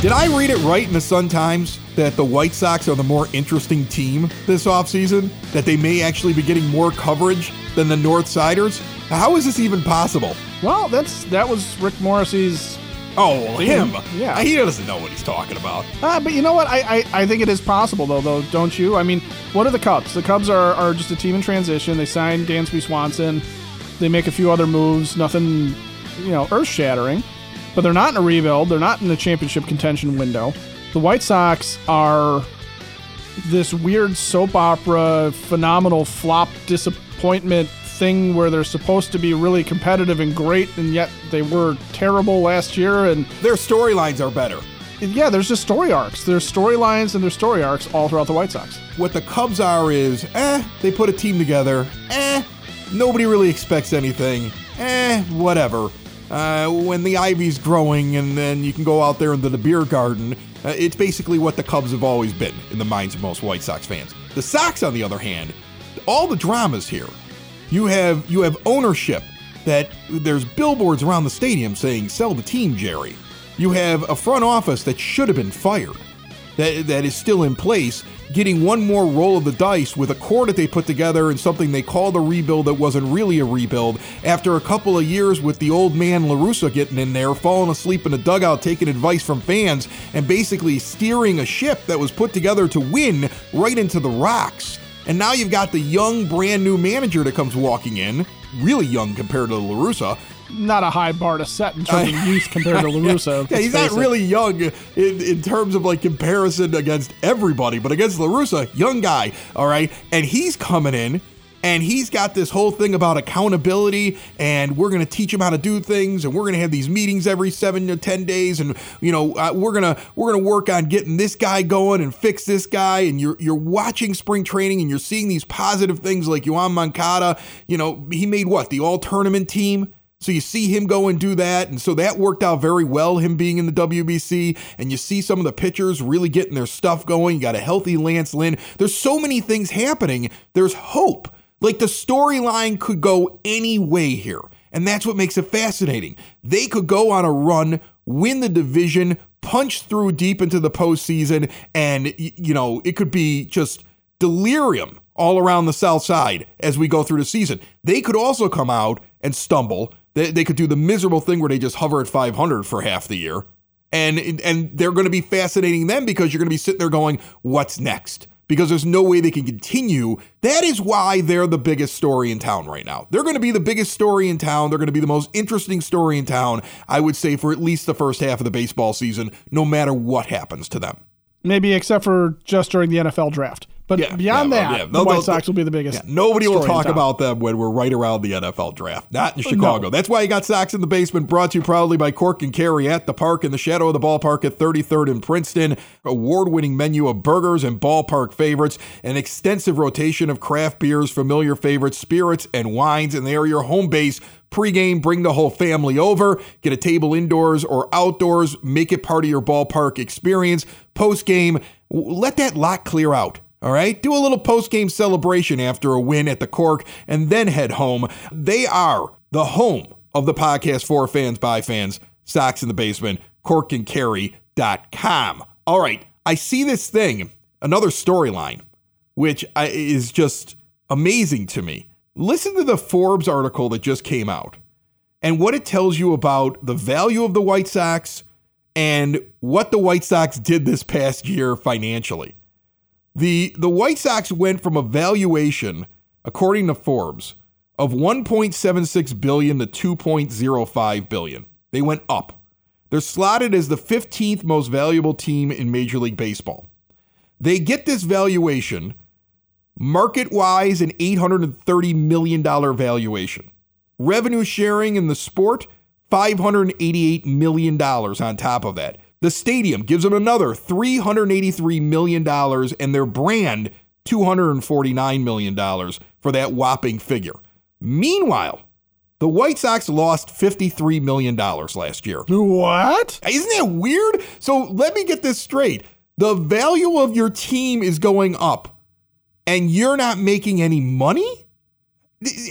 Did I read it right in the Sun Times that the White Sox are the more interesting team this offseason? That they may actually be getting more coverage than the North Siders? How is this even possible? Well, that's that was Rick Morrissey's. Oh, well, him. Yeah. He doesn't know what he's talking about. Uh, but you know what? I, I, I think it is possible, though, though, don't you? I mean, what are the Cubs? The Cubs are, are just a team in transition. They signed Dansby Swanson. They make a few other moves. Nothing, you know, earth shattering. But they're not in a rebuild. They're not in the championship contention window. The White Sox are this weird soap opera, phenomenal flop disappointment thing where they're supposed to be really competitive and great, and yet they were terrible last year. And Their storylines are better. yeah, there's just story arcs. There's storylines and there's story arcs all throughout the White Sox. What the Cubs are is, eh, they put a team together, eh, nobody really expects anything, eh, whatever. Uh, when the ivy's growing and then you can go out there into the beer garden, uh, it's basically what the Cubs have always been in the minds of most White Sox fans. The Sox, on the other hand, all the dramas here. You have you have ownership that there's billboards around the stadium saying "Sell the team, Jerry." You have a front office that should have been fired, that that is still in place, getting one more roll of the dice with a core that they put together and something they called a rebuild that wasn't really a rebuild. After a couple of years with the old man La Russa getting in there, falling asleep in the dugout, taking advice from fans, and basically steering a ship that was put together to win right into the rocks. And now you've got the young, brand new manager that comes walking in, really young compared to LaRussa. Not a high bar to set in terms of youth compared to LaRussa. Yeah, he's not really young in, in terms of like comparison against everybody, but against LaRussa, young guy, all right? And he's coming in and he's got this whole thing about accountability and we're going to teach him how to do things and we're going to have these meetings every 7 to 10 days and you know uh, we're going to we're going to work on getting this guy going and fix this guy and you're you're watching spring training and you're seeing these positive things like Yoan Moncada, you know, he made what? The all tournament team so you see him go and do that. And so that worked out very well, him being in the WBC. And you see some of the pitchers really getting their stuff going. You got a healthy Lance Lynn. There's so many things happening. There's hope. Like the storyline could go any way here. And that's what makes it fascinating. They could go on a run, win the division, punch through deep into the postseason, and, you know, it could be just delirium all around the South Side as we go through the season. They could also come out and stumble. They, they could do the miserable thing where they just hover at 500 for half the year. And, and they're going to be fascinating them because you're going to be sitting there going, what's next? Because there's no way they can continue. That is why they're the biggest story in town right now. They're going to be the biggest story in town. They're going to be the most interesting story in town, I would say, for at least the first half of the baseball season, no matter what happens to them. Maybe except for just during the NFL draft. But Yeah, beyond yeah, that, yeah. the They'll- White Sox will be the biggest. Nobody will talk about them when we're right around the NFL draft. Not in Chicago. That's why you got Sox in the Basement, brought to you proudly by Cork and Kerry at the park in the shadow of the ballpark at 33rd in Princeton. Award-winning menu of burgers and ballpark favorites, an extensive rotation of craft beers, familiar favorites, spirits, and wines, and they are your home base. Pre-game, bring the whole family over. Get a table indoors or outdoors. Make it part of your ballpark experience. Post-game, let that lot clear out. All right, do a little post game celebration after a win at the Cork and then head home. They are the home of the podcast for fans by fans, Sox in the Basement, corkandkerry.com. All right, I see this thing, another storyline, which is just amazing to me. Listen to the Forbes article that just came out and what it tells you about the value of the White Sox and what the White Sox did this past year financially. The the White Sox went from a valuation, according to Forbes, of 1.76 billion to 2.05 billion. They went up. They're slotted as the 15th most valuable team in Major League Baseball. They get this valuation market-wise an $830 million valuation. Revenue sharing in the sport $588 million on top of that. The stadium gives them another $383 million and their brand $249 million for that whopping figure. Meanwhile, the White Sox lost $53 million last year. What? Isn't that weird? So let me get this straight. The value of your team is going up and you're not making any money?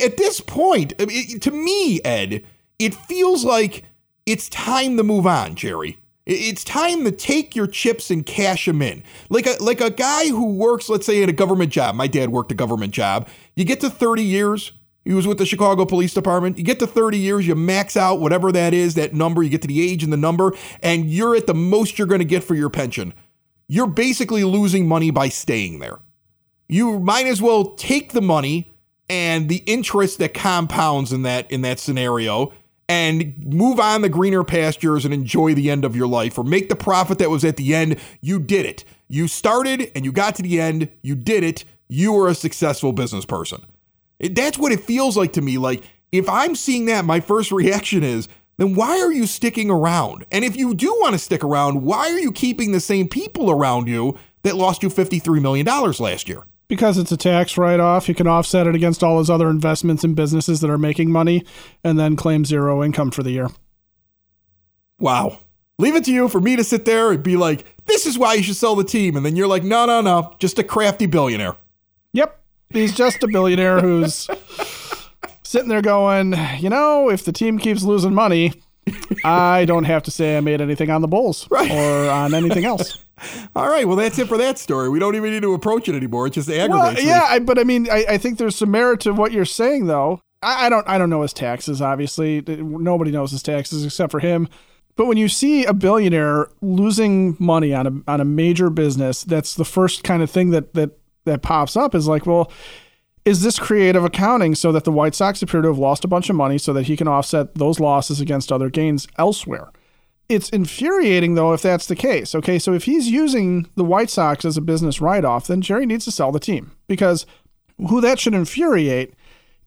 At this point, to me, Ed, it feels like it's time to move on, Jerry. It's time to take your chips and cash them in. Like a like a guy who works, let's say, in a government job. My dad worked a government job. You get to 30 years, he was with the Chicago Police Department. You get to 30 years, you max out whatever that is, that number, you get to the age and the number, and you're at the most you're going to get for your pension. You're basically losing money by staying there. You might as well take the money and the interest that compounds in that in that scenario and move on the greener pastures and enjoy the end of your life or make the profit that was at the end. You did it. You started and you got to the end. You did it. You were a successful business person. That's what it feels like to me. Like, if I'm seeing that, my first reaction is, then why are you sticking around? And if you do want to stick around, why are you keeping the same people around you that lost you $53 million last year? Because it's a tax write off, he can offset it against all his other investments in businesses that are making money and then claim zero income for the year. Wow. Leave it to you for me to sit there and be like, this is why you should sell the team. And then you're like, no, no, no, just a crafty billionaire. Yep. He's just a billionaire who's sitting there going, you know, if the team keeps losing money, I don't have to say I made anything on the Bulls right. or on anything else. All right, well, that's it for that story. We don't even need to approach it anymore. It just aggravates well, yeah, I, but I mean, I, I, think there's some merit to what you're saying, though. I, I don't, I don't know his taxes. Obviously, nobody knows his taxes except for him. But when you see a billionaire losing money on a on a major business, that's the first kind of thing that that that pops up is like, well, is this creative accounting so that the White Sox appear to have lost a bunch of money so that he can offset those losses against other gains elsewhere? It's infuriating though if that's the case. Okay, so if he's using the White Sox as a business write off, then Jerry needs to sell the team because who that should infuriate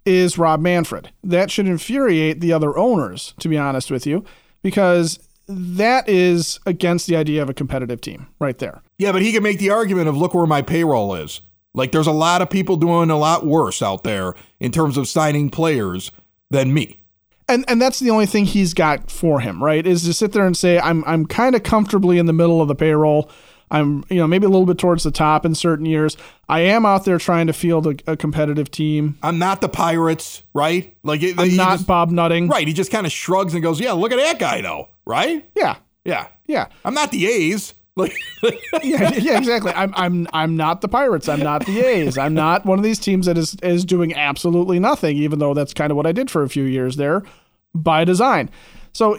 is Rob Manfred. That should infuriate the other owners, to be honest with you, because that is against the idea of a competitive team right there. Yeah, but he can make the argument of look where my payroll is. Like there's a lot of people doing a lot worse out there in terms of signing players than me. And and that's the only thing he's got for him, right? Is to sit there and say I'm I'm kind of comfortably in the middle of the payroll. I'm you know maybe a little bit towards the top in certain years. I am out there trying to field a, a competitive team. I'm not the Pirates, right? Like it, I'm not just, Bob Nutting, right? He just kind of shrugs and goes, "Yeah, look at that guy, though." right? Yeah. Yeah. Yeah. I'm not the A's. Yeah, yeah, exactly. I'm I'm I'm not the Pirates. I'm not the A's. I'm not one of these teams that is is doing absolutely nothing, even though that's kind of what I did for a few years there by design. So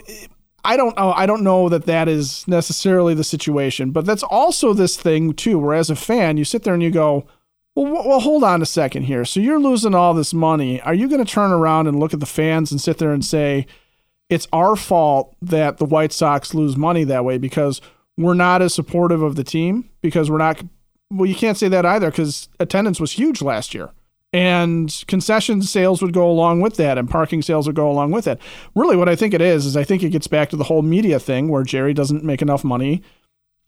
I don't know. I don't know that that is necessarily the situation, but that's also this thing too, where as a fan, you sit there and you go, well, well, hold on a second here. So you're losing all this money. Are you going to turn around and look at the fans and sit there and say, it's our fault that the White Sox lose money that way because we're not as supportive of the team because we're not. Well, you can't say that either because attendance was huge last year. And concession sales would go along with that, and parking sales would go along with it. Really, what I think it is, is I think it gets back to the whole media thing where Jerry doesn't make enough money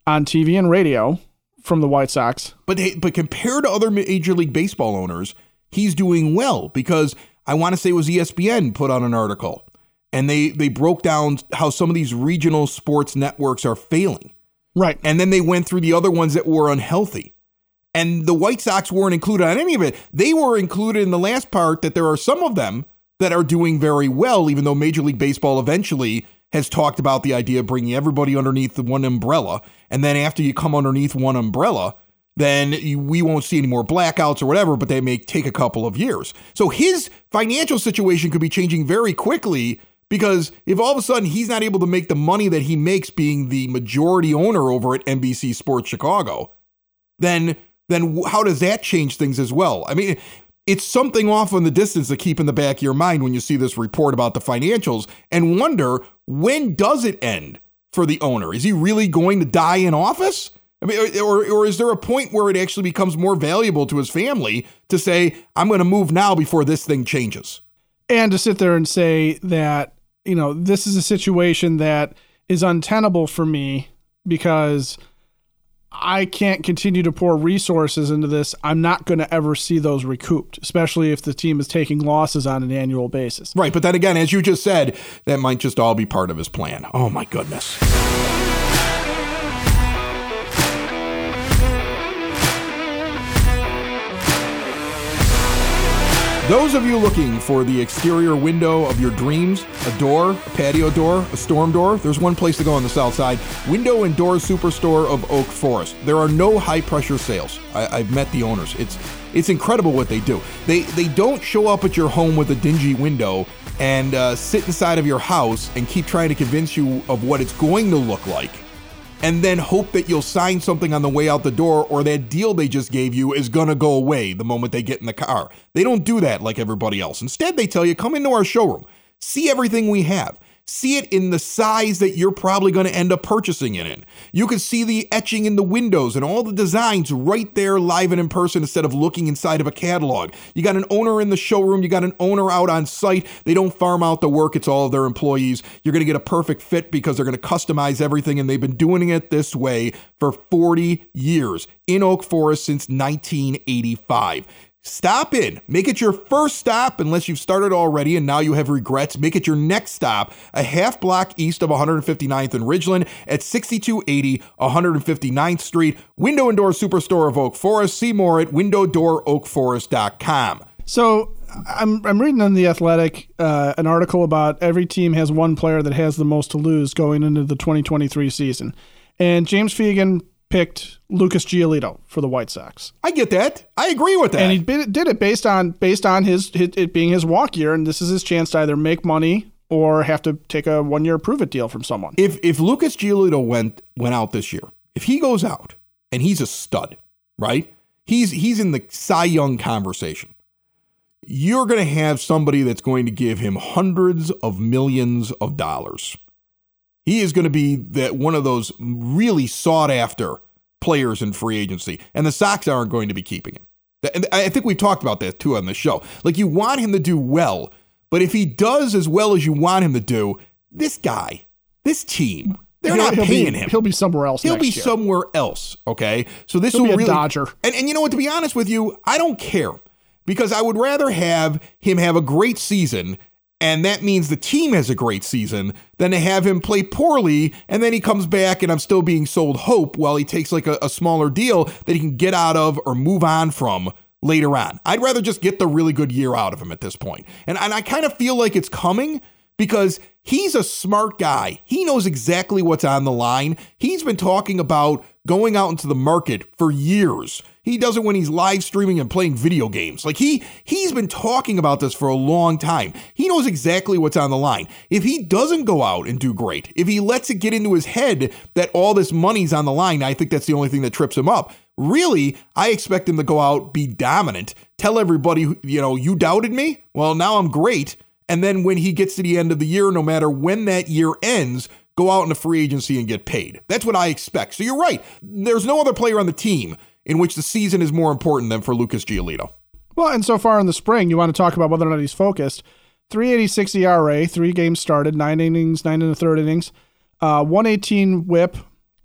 on TV and radio from the White Sox. But but compared to other Major League Baseball owners, he's doing well because I want to say it was ESPN put on an article and they they broke down how some of these regional sports networks are failing. Right. And then they went through the other ones that were unhealthy. And the White Sox weren't included on any of it. They were included in the last part that there are some of them that are doing very well, even though Major League Baseball eventually has talked about the idea of bringing everybody underneath the one umbrella. And then after you come underneath one umbrella, then you, we won't see any more blackouts or whatever, but they may take a couple of years. So his financial situation could be changing very quickly because if all of a sudden he's not able to make the money that he makes being the majority owner over at NBC Sports Chicago, then then how does that change things as well? I mean, it's something off in the distance to keep in the back of your mind when you see this report about the financials and wonder when does it end for the owner? Is he really going to die in office? I mean, or, or is there a point where it actually becomes more valuable to his family to say, I'm going to move now before this thing changes? And to sit there and say that you know, this is a situation that is untenable for me because I can't continue to pour resources into this. I'm not going to ever see those recouped, especially if the team is taking losses on an annual basis. Right. But then again, as you just said, that might just all be part of his plan. Oh, my goodness. Those of you looking for the exterior window of your dreams, a door, a patio door, a storm door, there's one place to go on the south side Window and Door Superstore of Oak Forest. There are no high pressure sales. I, have met the owners. It's it's incredible what they do. They they don't show up at your home with a dingy window and uh, sit inside of your house and keep trying to convince you of what it's going to look like and then hope that you'll sign something on the way out the door or that deal they just gave you is going to go away the moment they get in the car. They don't do that like everybody else. Instead, they tell you, come into our showroom, see everything we have. See it in the size that you're probably going to end up purchasing it in. You can see the etching in the windows and all the designs right there live and in person instead of looking inside of a catalog. You got an owner in the showroom, you got an owner out on site. They don't farm out the work, it's all their employees. You're going to get a perfect fit because they're going to customize everything and they've been doing it this way for 40 years in Oak Forest since 1985. Stop in. Make it your first stop unless you've started already and now you have regrets. Make it your next stop, a half block east of 159th and Ridgeland at 6280 159th Street. Window and Door Superstore of Oak Forest. See more at windowdooroakforest.com. So I'm, I'm reading in The Athletic uh, an article about every team has one player that has the most to lose going into the 2023 season. And James Fegan picked Lucas Giolito for the White Sox. I get that. I agree with that. And he did it based on based on his, his it being his walk year, and this is his chance to either make money or have to take a one year prove it deal from someone. If if Lucas Giolito went went out this year, if he goes out and he's a stud, right? He's he's in the Cy Young conversation. You're going to have somebody that's going to give him hundreds of millions of dollars. He is going to be that one of those really sought after players in free agency, and the Sox aren't going to be keeping him. And I think we've talked about that too on the show. Like you want him to do well, but if he does as well as you want him to do, this guy, this team, they're he'll, not he'll paying be, him. He'll be somewhere else. He'll be year. somewhere else. Okay, so this he'll will be a really Dodger. And and you know what? To be honest with you, I don't care because I would rather have him have a great season and that means the team has a great season, than to have him play poorly and then he comes back and I'm still being sold hope while he takes like a, a smaller deal that he can get out of or move on from later on. I'd rather just get the really good year out of him at this point. And, and I kind of feel like it's coming because he's a smart guy. He knows exactly what's on the line. He's been talking about going out into the market for years. He does it when he's live streaming and playing video games. Like he he's been talking about this for a long time. He knows exactly what's on the line. If he doesn't go out and do great, if he lets it get into his head that all this money's on the line, I think that's the only thing that trips him up. Really, I expect him to go out, be dominant, tell everybody, you know, you doubted me? Well, now I'm great. And then when he gets to the end of the year, no matter when that year ends, go out in a free agency and get paid. That's what I expect. So you're right. There's no other player on the team in which the season is more important than for Lucas Giolito. Well, and so far in the spring, you want to talk about whether or not he's focused. 386 ERA, three games started, nine innings, nine and a third innings, uh, 118 whip,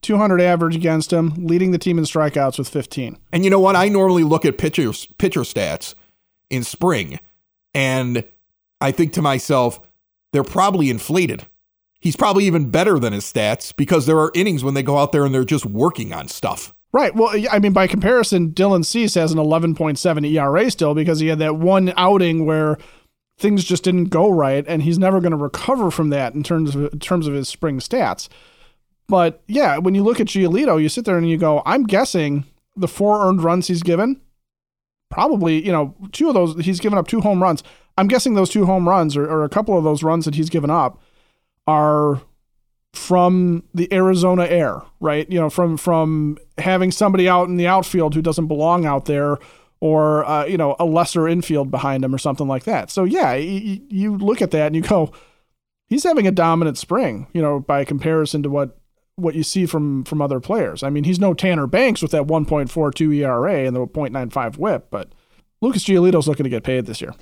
200 average against him, leading the team in strikeouts with 15. And you know what? I normally look at pitcher, pitcher stats in spring, and I think to myself, they're probably inflated. He's probably even better than his stats because there are innings when they go out there and they're just working on stuff. Right. Well, I mean, by comparison, Dylan Cease has an 11.7 ERA still because he had that one outing where things just didn't go right, and he's never going to recover from that in terms of in terms of his spring stats. But yeah, when you look at Giolito, you sit there and you go, I'm guessing the four earned runs he's given, probably, you know, two of those, he's given up two home runs. I'm guessing those two home runs or, or a couple of those runs that he's given up are from the Arizona air, right? You know, from from having somebody out in the outfield who doesn't belong out there, or uh, you know, a lesser infield behind him, or something like that. So yeah, you, you look at that and you go, he's having a dominant spring. You know, by comparison to what what you see from from other players. I mean, he's no Tanner Banks with that 1.42 ERA and the 0.95 WHIP, but Lucas Giolito's looking to get paid this year.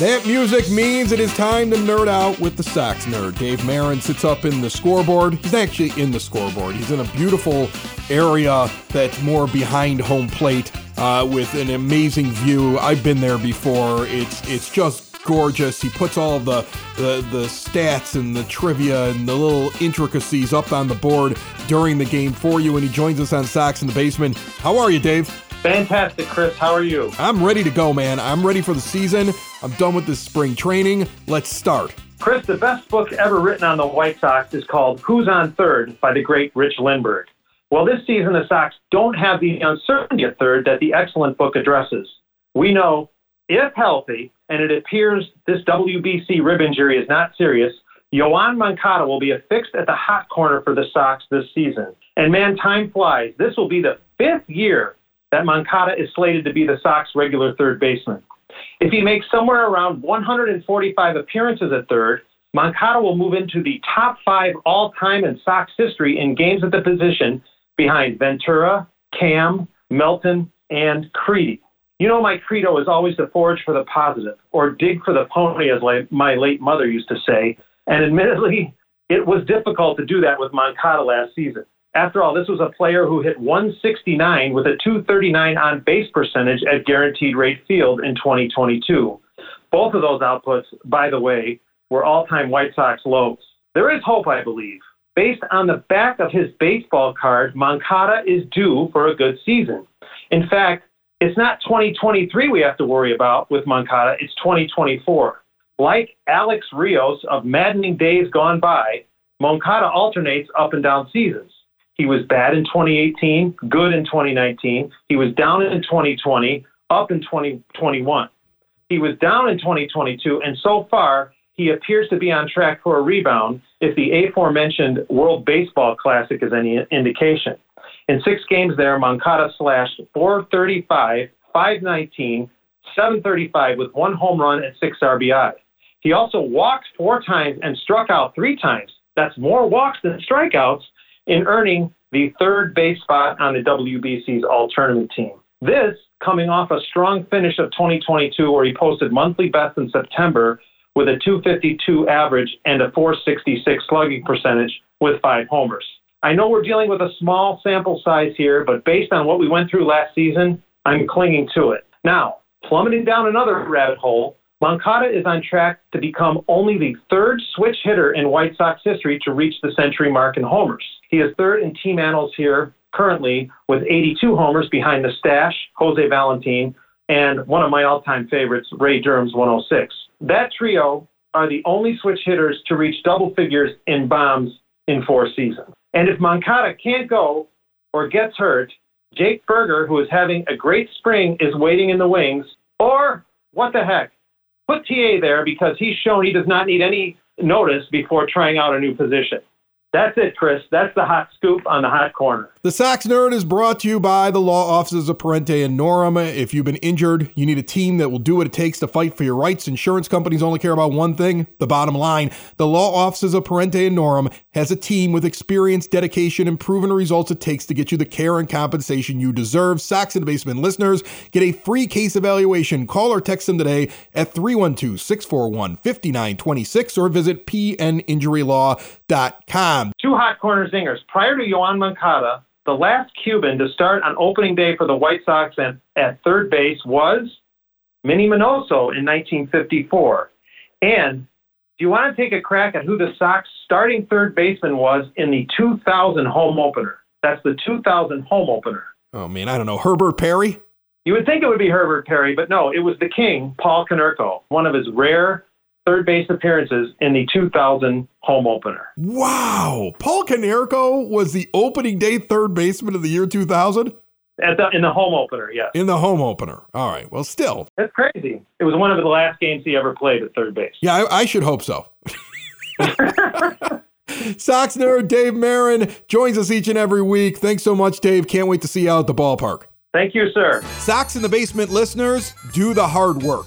That music means it is time to nerd out with the Sox nerd. Dave Marin sits up in the scoreboard. He's actually in the scoreboard. He's in a beautiful area that's more behind home plate uh, with an amazing view. I've been there before. It's it's just gorgeous. He puts all the, the the stats and the trivia and the little intricacies up on the board during the game for you, and he joins us on Sox in the Basement. How are you, Dave? Fantastic, Chris. How are you? I'm ready to go, man. I'm ready for the season. I'm done with this spring training. Let's start. Chris, the best book ever written on the White Sox is called Who's on Third by the great Rich Lindberg. Well, this season, the Sox don't have the uncertainty at third that the excellent book addresses. We know, if healthy, and it appears this WBC rib injury is not serious, Yoan Moncada will be affixed at the hot corner for the Sox this season. And man, time flies. This will be the fifth year that Moncada is slated to be the Sox regular third baseman. If he makes somewhere around 145 appearances at third, Moncada will move into the top five all time in Sox history in games at the position behind Ventura, Kamm, Melton, and Crede. You know, my credo is always to forage for the positive or dig for the pony, as my late mother used to say. And admittedly, it was difficult to do that with Moncada last season. After all, this was a player who hit 169 with a 239 on base percentage at Guaranteed Rate Field in 2022. Both of those outputs, by the way, were all time White Sox lows. There is hope, I believe. Based on the back of his baseball card, Moncada is due for a good season. In fact, it's not 2023 we have to worry about with Moncada, it's 2024. Like Alex Rios of maddening days gone by, Moncada alternates up and down seasons. He was bad in 2018, good in 2019. He was down in 2020, up in 2021. He was down in 2022, and so far, he appears to be on track for a rebound if the aforementioned World Baseball Classic is any indication. In six games there, Moncada slashed 435, 519, 735 with one home run and six RBI. He also walked four times and struck out three times. That's more walks than strikeouts in earning the third base spot on the WBC's All Tournament team. This coming off a strong finish of 2022 where he posted monthly best in September with a 252 average and a 466 slugging percentage with five homers. I know we're dealing with a small sample size here, but based on what we went through last season, I'm clinging to it. Now, plummeting down another rabbit hole, Moncada is on track to become only the third switch hitter in White Sox history to reach the century mark in homers. He is third in team annals here currently with 82 homers behind the stash, Jose Valentin, and one of my all time favorites, Ray Durham's 106. That trio are the only switch hitters to reach double figures in bombs in four seasons. And if Moncada can't go or gets hurt, Jake Burger, who is having a great spring, is waiting in the wings. Or, what the heck, put TA there because he's shown he does not need any notice before trying out a new position. That's it, Chris. That's the hot scoop on the hot corner. The Sox Nerd is brought to you by the law offices of Parente and Norem. If you've been injured, you need a team that will do what it takes to fight for your rights. Insurance companies only care about one thing the bottom line. The law offices of Parente and Norem has a team with experience, dedication, and proven results it takes to get you the care and compensation you deserve. Sox in the Basement listeners get a free case evaluation. Call or text them today at 312 641 5926 or visit pninjurylaw.com. Two hot corner zingers. Prior to Yoan Moncada, the last Cuban to start on opening day for the White Sox at, at third base was Minnie Minoso in 1954. And do you want to take a crack at who the Sox starting third baseman was in the 2000 home opener? That's the 2000 home opener. Oh, man, I don't know. Herbert Perry? You would think it would be Herbert Perry, but no, it was the king, Paul Konerko, one of his rare third base appearances in the 2000 home opener. Wow. Paul Konerko was the opening day third baseman of the year 2000? At the, in the home opener, yes. In the home opener. All right. Well, still. That's crazy. It was one of the last games he ever played at third base. Yeah, I, I should hope so. Sox nerd Dave Marin joins us each and every week. Thanks so much, Dave. Can't wait to see you out at the ballpark. Thank you, sir. Sox in the Basement listeners, do the hard work.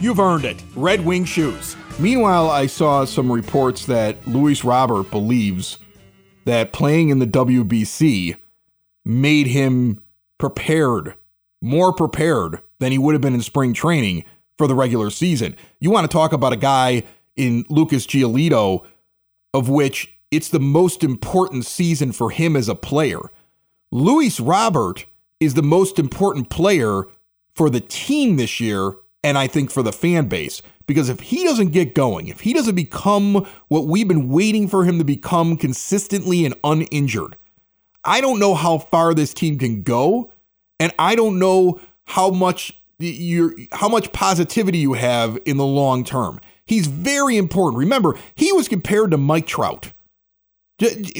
you've earned it. Red Wing Shoes. Meanwhile, I saw some reports that Luis Robert believes that playing in the WBC made him prepared, more prepared than he would have been in spring training for the regular season. You want to talk about a guy in Lucas Giolito, of which it's the most important season for him as a player. Luis Robert is the most important player for the team this year, and I think for the fan base. Because if he doesn't get going, if he doesn't become what we've been waiting for him to become consistently and uninjured, I don't know how far this team can go, and I don't know how much you how much positivity you have in the long term. He's very important. Remember, he was compared to Mike Trout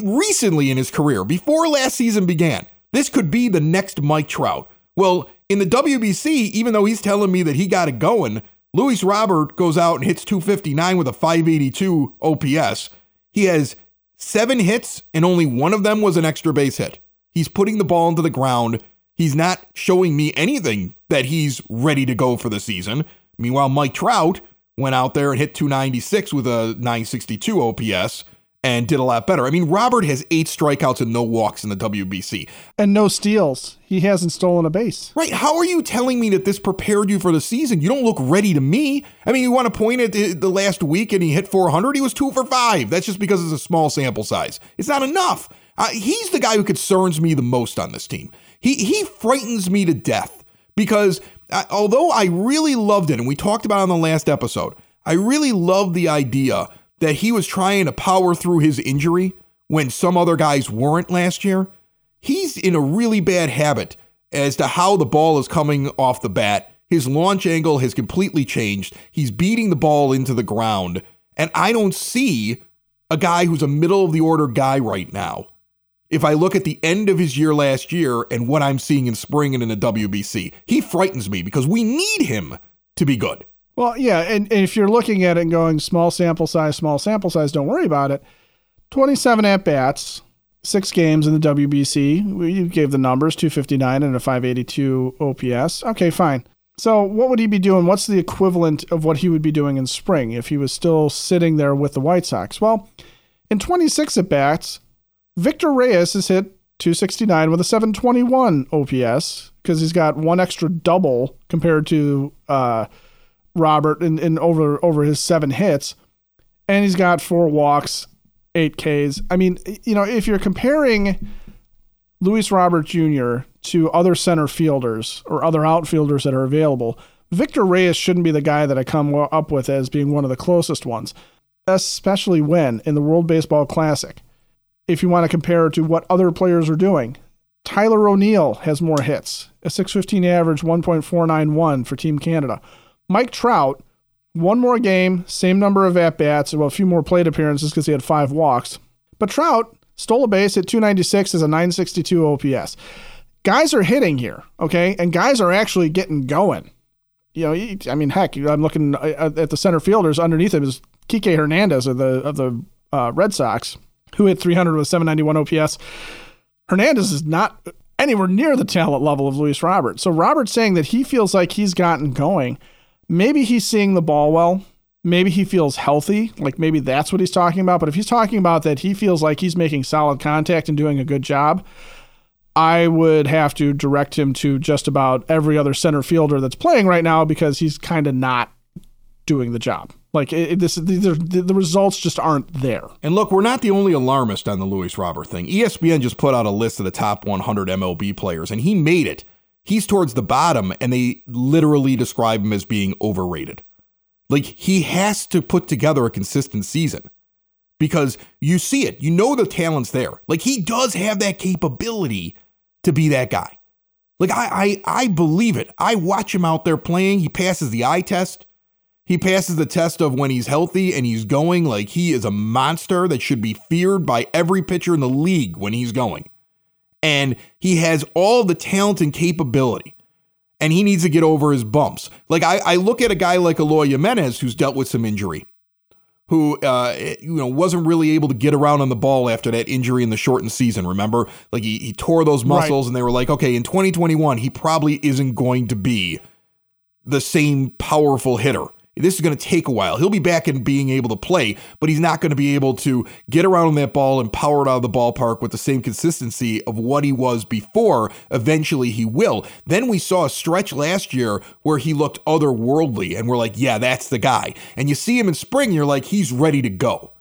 recently in his career, before last season began. This could be the next Mike Trout. Well, in the WBC, even though he's telling me that he got it going, Luis Robert goes out and hits 259 with a 582 OPS. He has seven hits, and only one of them was an extra base hit. He's putting the ball into the ground. He's not showing me anything that he's ready to go for the season. Meanwhile, Mike Trout went out there and hit 296 with a 962 OPS and did a lot better. I mean, Robert has eight strikeouts and no walks in the WBC. And no steals. He hasn't stolen a base. Right. How are you telling me that this prepared you for the season? You don't look ready to me. I mean, you want to point at the last week and he hit 400? He was two for five. That's just because it's a small sample size. It's not enough. Uh, he's the guy who concerns me the most on this team. He, he frightens me to death because uh, although I really loved it, and we talked about it on the last episode, I really loved the idea that he was trying to power through his injury when some other guys weren't last year, he's in a really bad habit as to how the ball is coming off the bat. His launch angle has completely changed. He's beating the ball into the ground. And I don't see a guy who's a middle of the order guy right now. If I look at the end of his year last year and what I'm seeing in spring and in the WBC, he frightens me because we need him to be good. Well, yeah, and, and if you're looking at it and going small sample size, small sample size, don't worry about it. 27 at bats, six games in the WBC. You gave the numbers 259 and a 582 OPS. Okay, fine. So, what would he be doing? What's the equivalent of what he would be doing in spring if he was still sitting there with the White Sox? Well, in 26 at bats, Victor Reyes has hit 269 with a 721 OPS because he's got one extra double compared to uh, Robert in, in over over his seven hits, and he's got four walks, eight Ks. I mean, you know, if you're comparing Luis Robert Jr. to other center fielders or other outfielders that are available, Victor Reyes shouldn't be the guy that I come up with as being one of the closest ones, especially when in the World Baseball Classic. If you want to compare to what other players are doing, Tyler O'Neill has more hits, a 615 average, 1.491 for Team Canada. Mike Trout, one more game, same number of at bats, well, a few more plate appearances because he had five walks. But Trout stole a base at 296 as a 962 OPS. Guys are hitting here, okay? And guys are actually getting going. You know, I mean, heck, I'm looking at the center fielders underneath him is Kike Hernandez of the of the uh, Red Sox, who hit 300 with 791 OPS. Hernandez is not anywhere near the talent level of Luis Robert. So Robert's saying that he feels like he's gotten going maybe he's seeing the ball well. Maybe he feels healthy. Like maybe that's what he's talking about. But if he's talking about that he feels like he's making solid contact and doing a good job, I would have to direct him to just about every other center fielder that's playing right now because he's kind of not doing the job. Like it, this, the, results just aren't there. And look, we're not the only alarmist on the Luis Robert thing. ESPN just put out a list of the top 100 MLB players, and he made it. He's towards the bottom, and they literally describe him as being overrated. Like, he has to put together a consistent season because you see it. You know the talent's there. Like, he does have that capability to be that guy. Like, I, I, I believe it. I watch him out there playing. He passes the eye test. He passes the test of when he's healthy and he's going like he is a monster that should be feared by every pitcher in the league when he's going. And he has all the talent and capability. And he needs to get over his bumps. Like I, I look at a guy like Eloy Jimenez who's dealt with some injury, who uh, you know wasn't really able to get around on the ball after that injury in the shortened season. Remember, like he, he tore those muscles, and they were like, okay, in 2021 he probably isn't going to be the same powerful hitter. This is going to take a while. He'll be back in being able to play, but he's not going to be able to get around on that ball and power it out of the ballpark with the same consistency of what he was before. Eventually, he will. Then we saw a stretch last year where he looked otherworldly, and we're like, yeah, that's the guy. And you see him in spring, you're like, he's ready to go.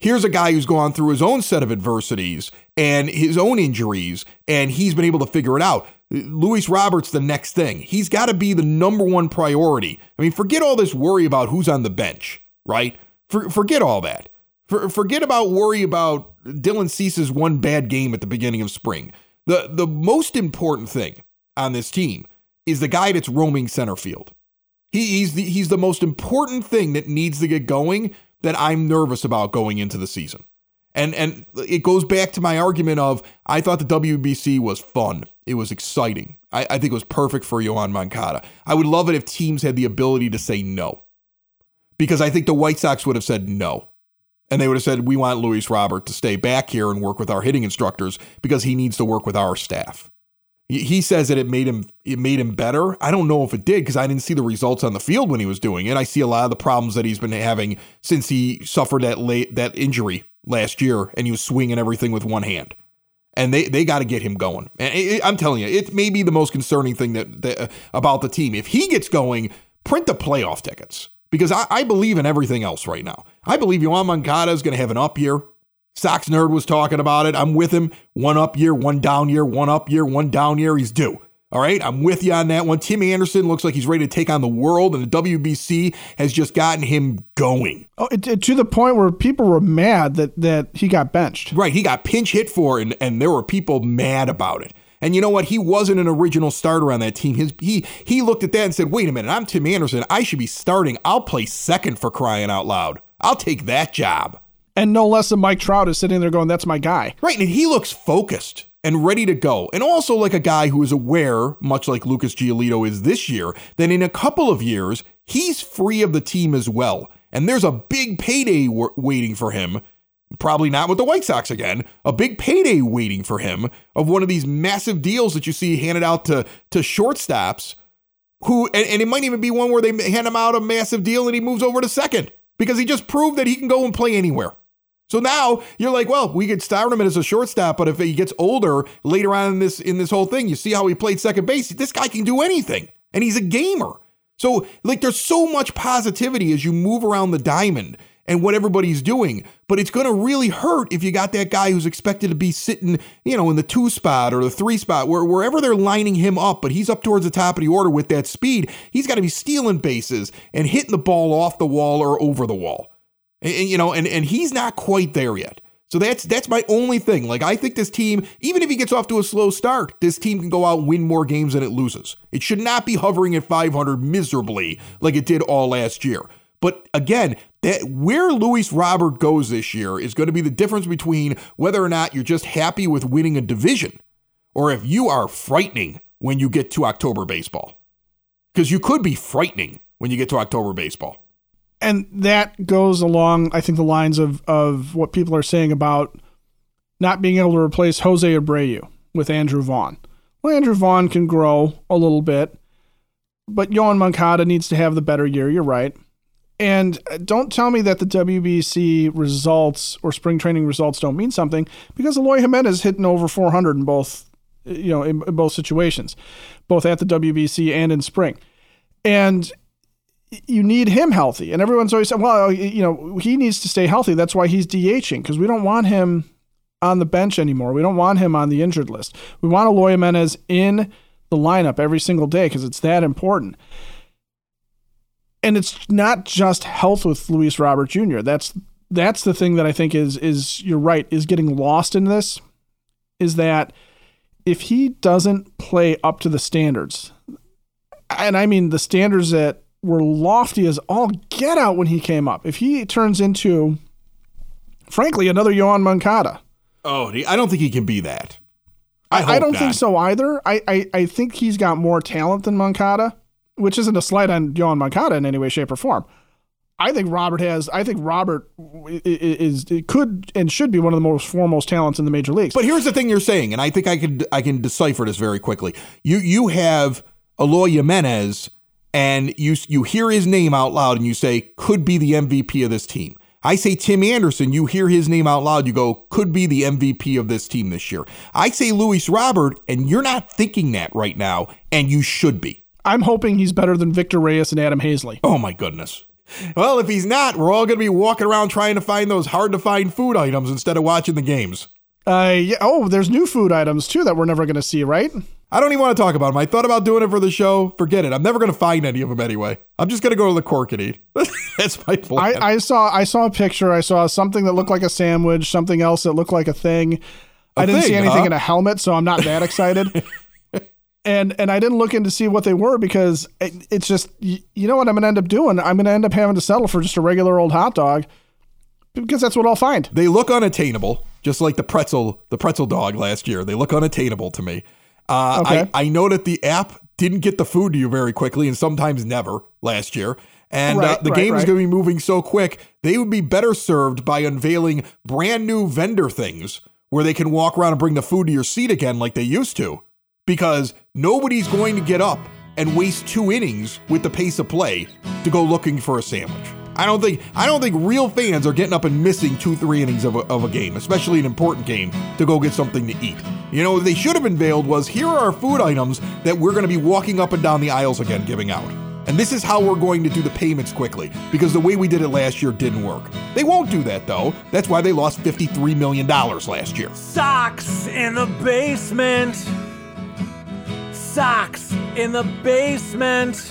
Here's a guy who's gone through his own set of adversities and his own injuries, and he's been able to figure it out. Luis Roberts, the next thing. He's got to be the number one priority. I mean, forget all this worry about who's on the bench, right? For, forget all that. For, forget about worry about Dylan Cease's one bad game at the beginning of spring. The, the most important thing on this team is the guy that's roaming center field. He, he's, the, he's the most important thing that needs to get going that I'm nervous about going into the season. And and it goes back to my argument of I thought the WBC was fun. It was exciting. I, I think it was perfect for Yoan Moncada. I would love it if teams had the ability to say no. Because I think the White Sox would have said no. And they would have said, we want Luis Robert to stay back here and work with our hitting instructors because he needs to work with our staff. He- says that it made him it made him better. I don't know if it did because I didn't see the results on the field when he was doing it. I see a lot of the problems that he's been having since he suffered that late that injury last year and he was swinging everything with one hand. And they, they got to get him going. And it- I'm telling you, it may be the most concerning thing that, that uh, about the team. If he gets going, print the playoff tickets because I, I believe in everything else right now. I believe Yoan Moncada is going to have an up year. Sox Nerd was talking about it. I'm with him. One up year, one down year, one up year, one down year. He's due. All right, I'm with you on that one. Tim Anderson looks like he's ready to take on the world, and the WBC has just gotten him going. Oh, it, it- to the point where people were mad that that he got benched. Right, he got pinch hit for, and, and there were people mad about it. And you know what? He wasn't an original starter on that team. His, he he looked at that and said, "Wait a minute, I'm Tim Anderson. I should be starting. I'll play second for crying out loud. I'll take that job." And no less than Mike Trout is sitting there going, "That's my guy." Right, and he looks focused and ready to go. And also like a guy who is aware, much like Lucas Giolito is this year, that in a couple of years, he's free of the team as well. And there's a big payday w- waiting for him. Probably not with the White Sox again. A big payday waiting for him of one of these massive deals that you see handed out to to shortstops who and, and it might even be one where they hand him out a massive deal and he moves over to second because he just proved that he can go and play anywhere. So now you're like, well, we could start him as a shortstop, but if he gets older later on in this in this whole thing, you see how he played second base. This guy can do anything, and he's a gamer. So like, there's so much positivity as you move around the diamond and what everybody's doing, but it's going to really hurt if you got that guy who's expected to be sitting, you know, in the two spot or the three spot, where wherever they're lining him up, but he's up towards the top of the order with that speed. He's got to be stealing bases and hitting the ball off the wall or over the wall. And, and, you know, and and he's not quite there yet. So that's that's my only thing. Like I think this team, even if he gets off to a slow start, this team can go out and win more games than it loses. It should not be hovering at 500 miserably like it did all last year. But again, that where Luis Robert goes this year is going to be the difference between whether or not you're just happy with winning a division or if you are frightening when you get to October baseball. Because you could be frightening when you get to October baseball. And that goes along i think the lines of of what people are saying about not being able to replace jose abreu with andrew vaughn. Well andrew vaughn can grow a little bit but Yoan Moncada needs to have the better year. You're right. And uh, don't tell me that the WBC results or spring training results don't mean something because Eloy Jimenez hitting over 400 in both, you know, in, in both situations, both at the WBC and in spring. And you need him healthy. And everyone's always saying, well, you know, he needs to stay healthy. That's why he's DHing because we don't want him on the bench anymore. We don't want him on the injured list. We want Eloy Jimenez in the lineup every single day because it's that important. And it's not just health with Luis Robert Jr. That's that's the thing that I think is is you're right is getting lost in this is that if he doesn't play up to the standards, and I mean the standards that were lofty as all get out when he came up, if he turns into, frankly, another Yoan Moncada. Oh, I don't think he can be that. I, I, I don't not. think so either. I, I, I think he's got more talent than Moncada, which isn't a slight on Yoan Moncada in any way, shape, or form. I think Robert has. I think Robert is, is could and should be one of the most foremost talents in the major leagues. But here's the thing you're saying, and I think I can I can decipher this very quickly. You you have Eloy Jimenez, and you you hear his name out loud, and you say could be the MVP of this team. I say Tim Anderson, you hear his name out loud, you go, could be the MVP of this team this year. I say Luis Robert, and you're not thinking that right now, and you should be. I'm hoping he's better than Victor Reyes and Adam Haseley. Oh my goodness. Well, if he's not, we're all going to be walking around trying to find those hard to find food items instead of watching the games. Uh, yeah, oh, there's new food items too that we're never going to see, right? I don't even want to talk about them. I thought about doing it for the show. Forget it. I'm never going to find any of them anyway. I'm just going to go to the cork and eat. That's my plan. I, I, saw I saw a picture. I saw something that looked like a sandwich, something else that looked like a thing. I didn't thing, see anything huh? in a helmet, so I'm not that excited. and and I didn't look in to see what they were because it, it's just you, you know what I'm going to end up doing. I'm going to end up having to settle for just a regular old hot dog because that's what I'll find. They look unattainable, just like the pretzel the pretzel dog last year. They look unattainable to me. Uh, okay. I, I know that the app didn't get the food to you very quickly and sometimes never last year. And uh, right, uh, the right, game right. is going to be moving so quick, they would be better served by unveiling brand new vendor things where they can walk around and bring the food to your seat again like they used to. Because nobody's going to get up and waste two innings with the pace of play to go looking for a sandwich. I don't think I don't think real fans are getting up and missing two, three innings of a, of a game, especially an important game, to go get something to eat. You know, they should have unveiled was here are our food items that we're going to be walking up and down the aisles again giving out. And this is how we're going to do the payments quickly, because the way we did it last year didn't work. They won't do that though. That's why they lost $53 million last year. Sox in the Basement. Sox in the Basement.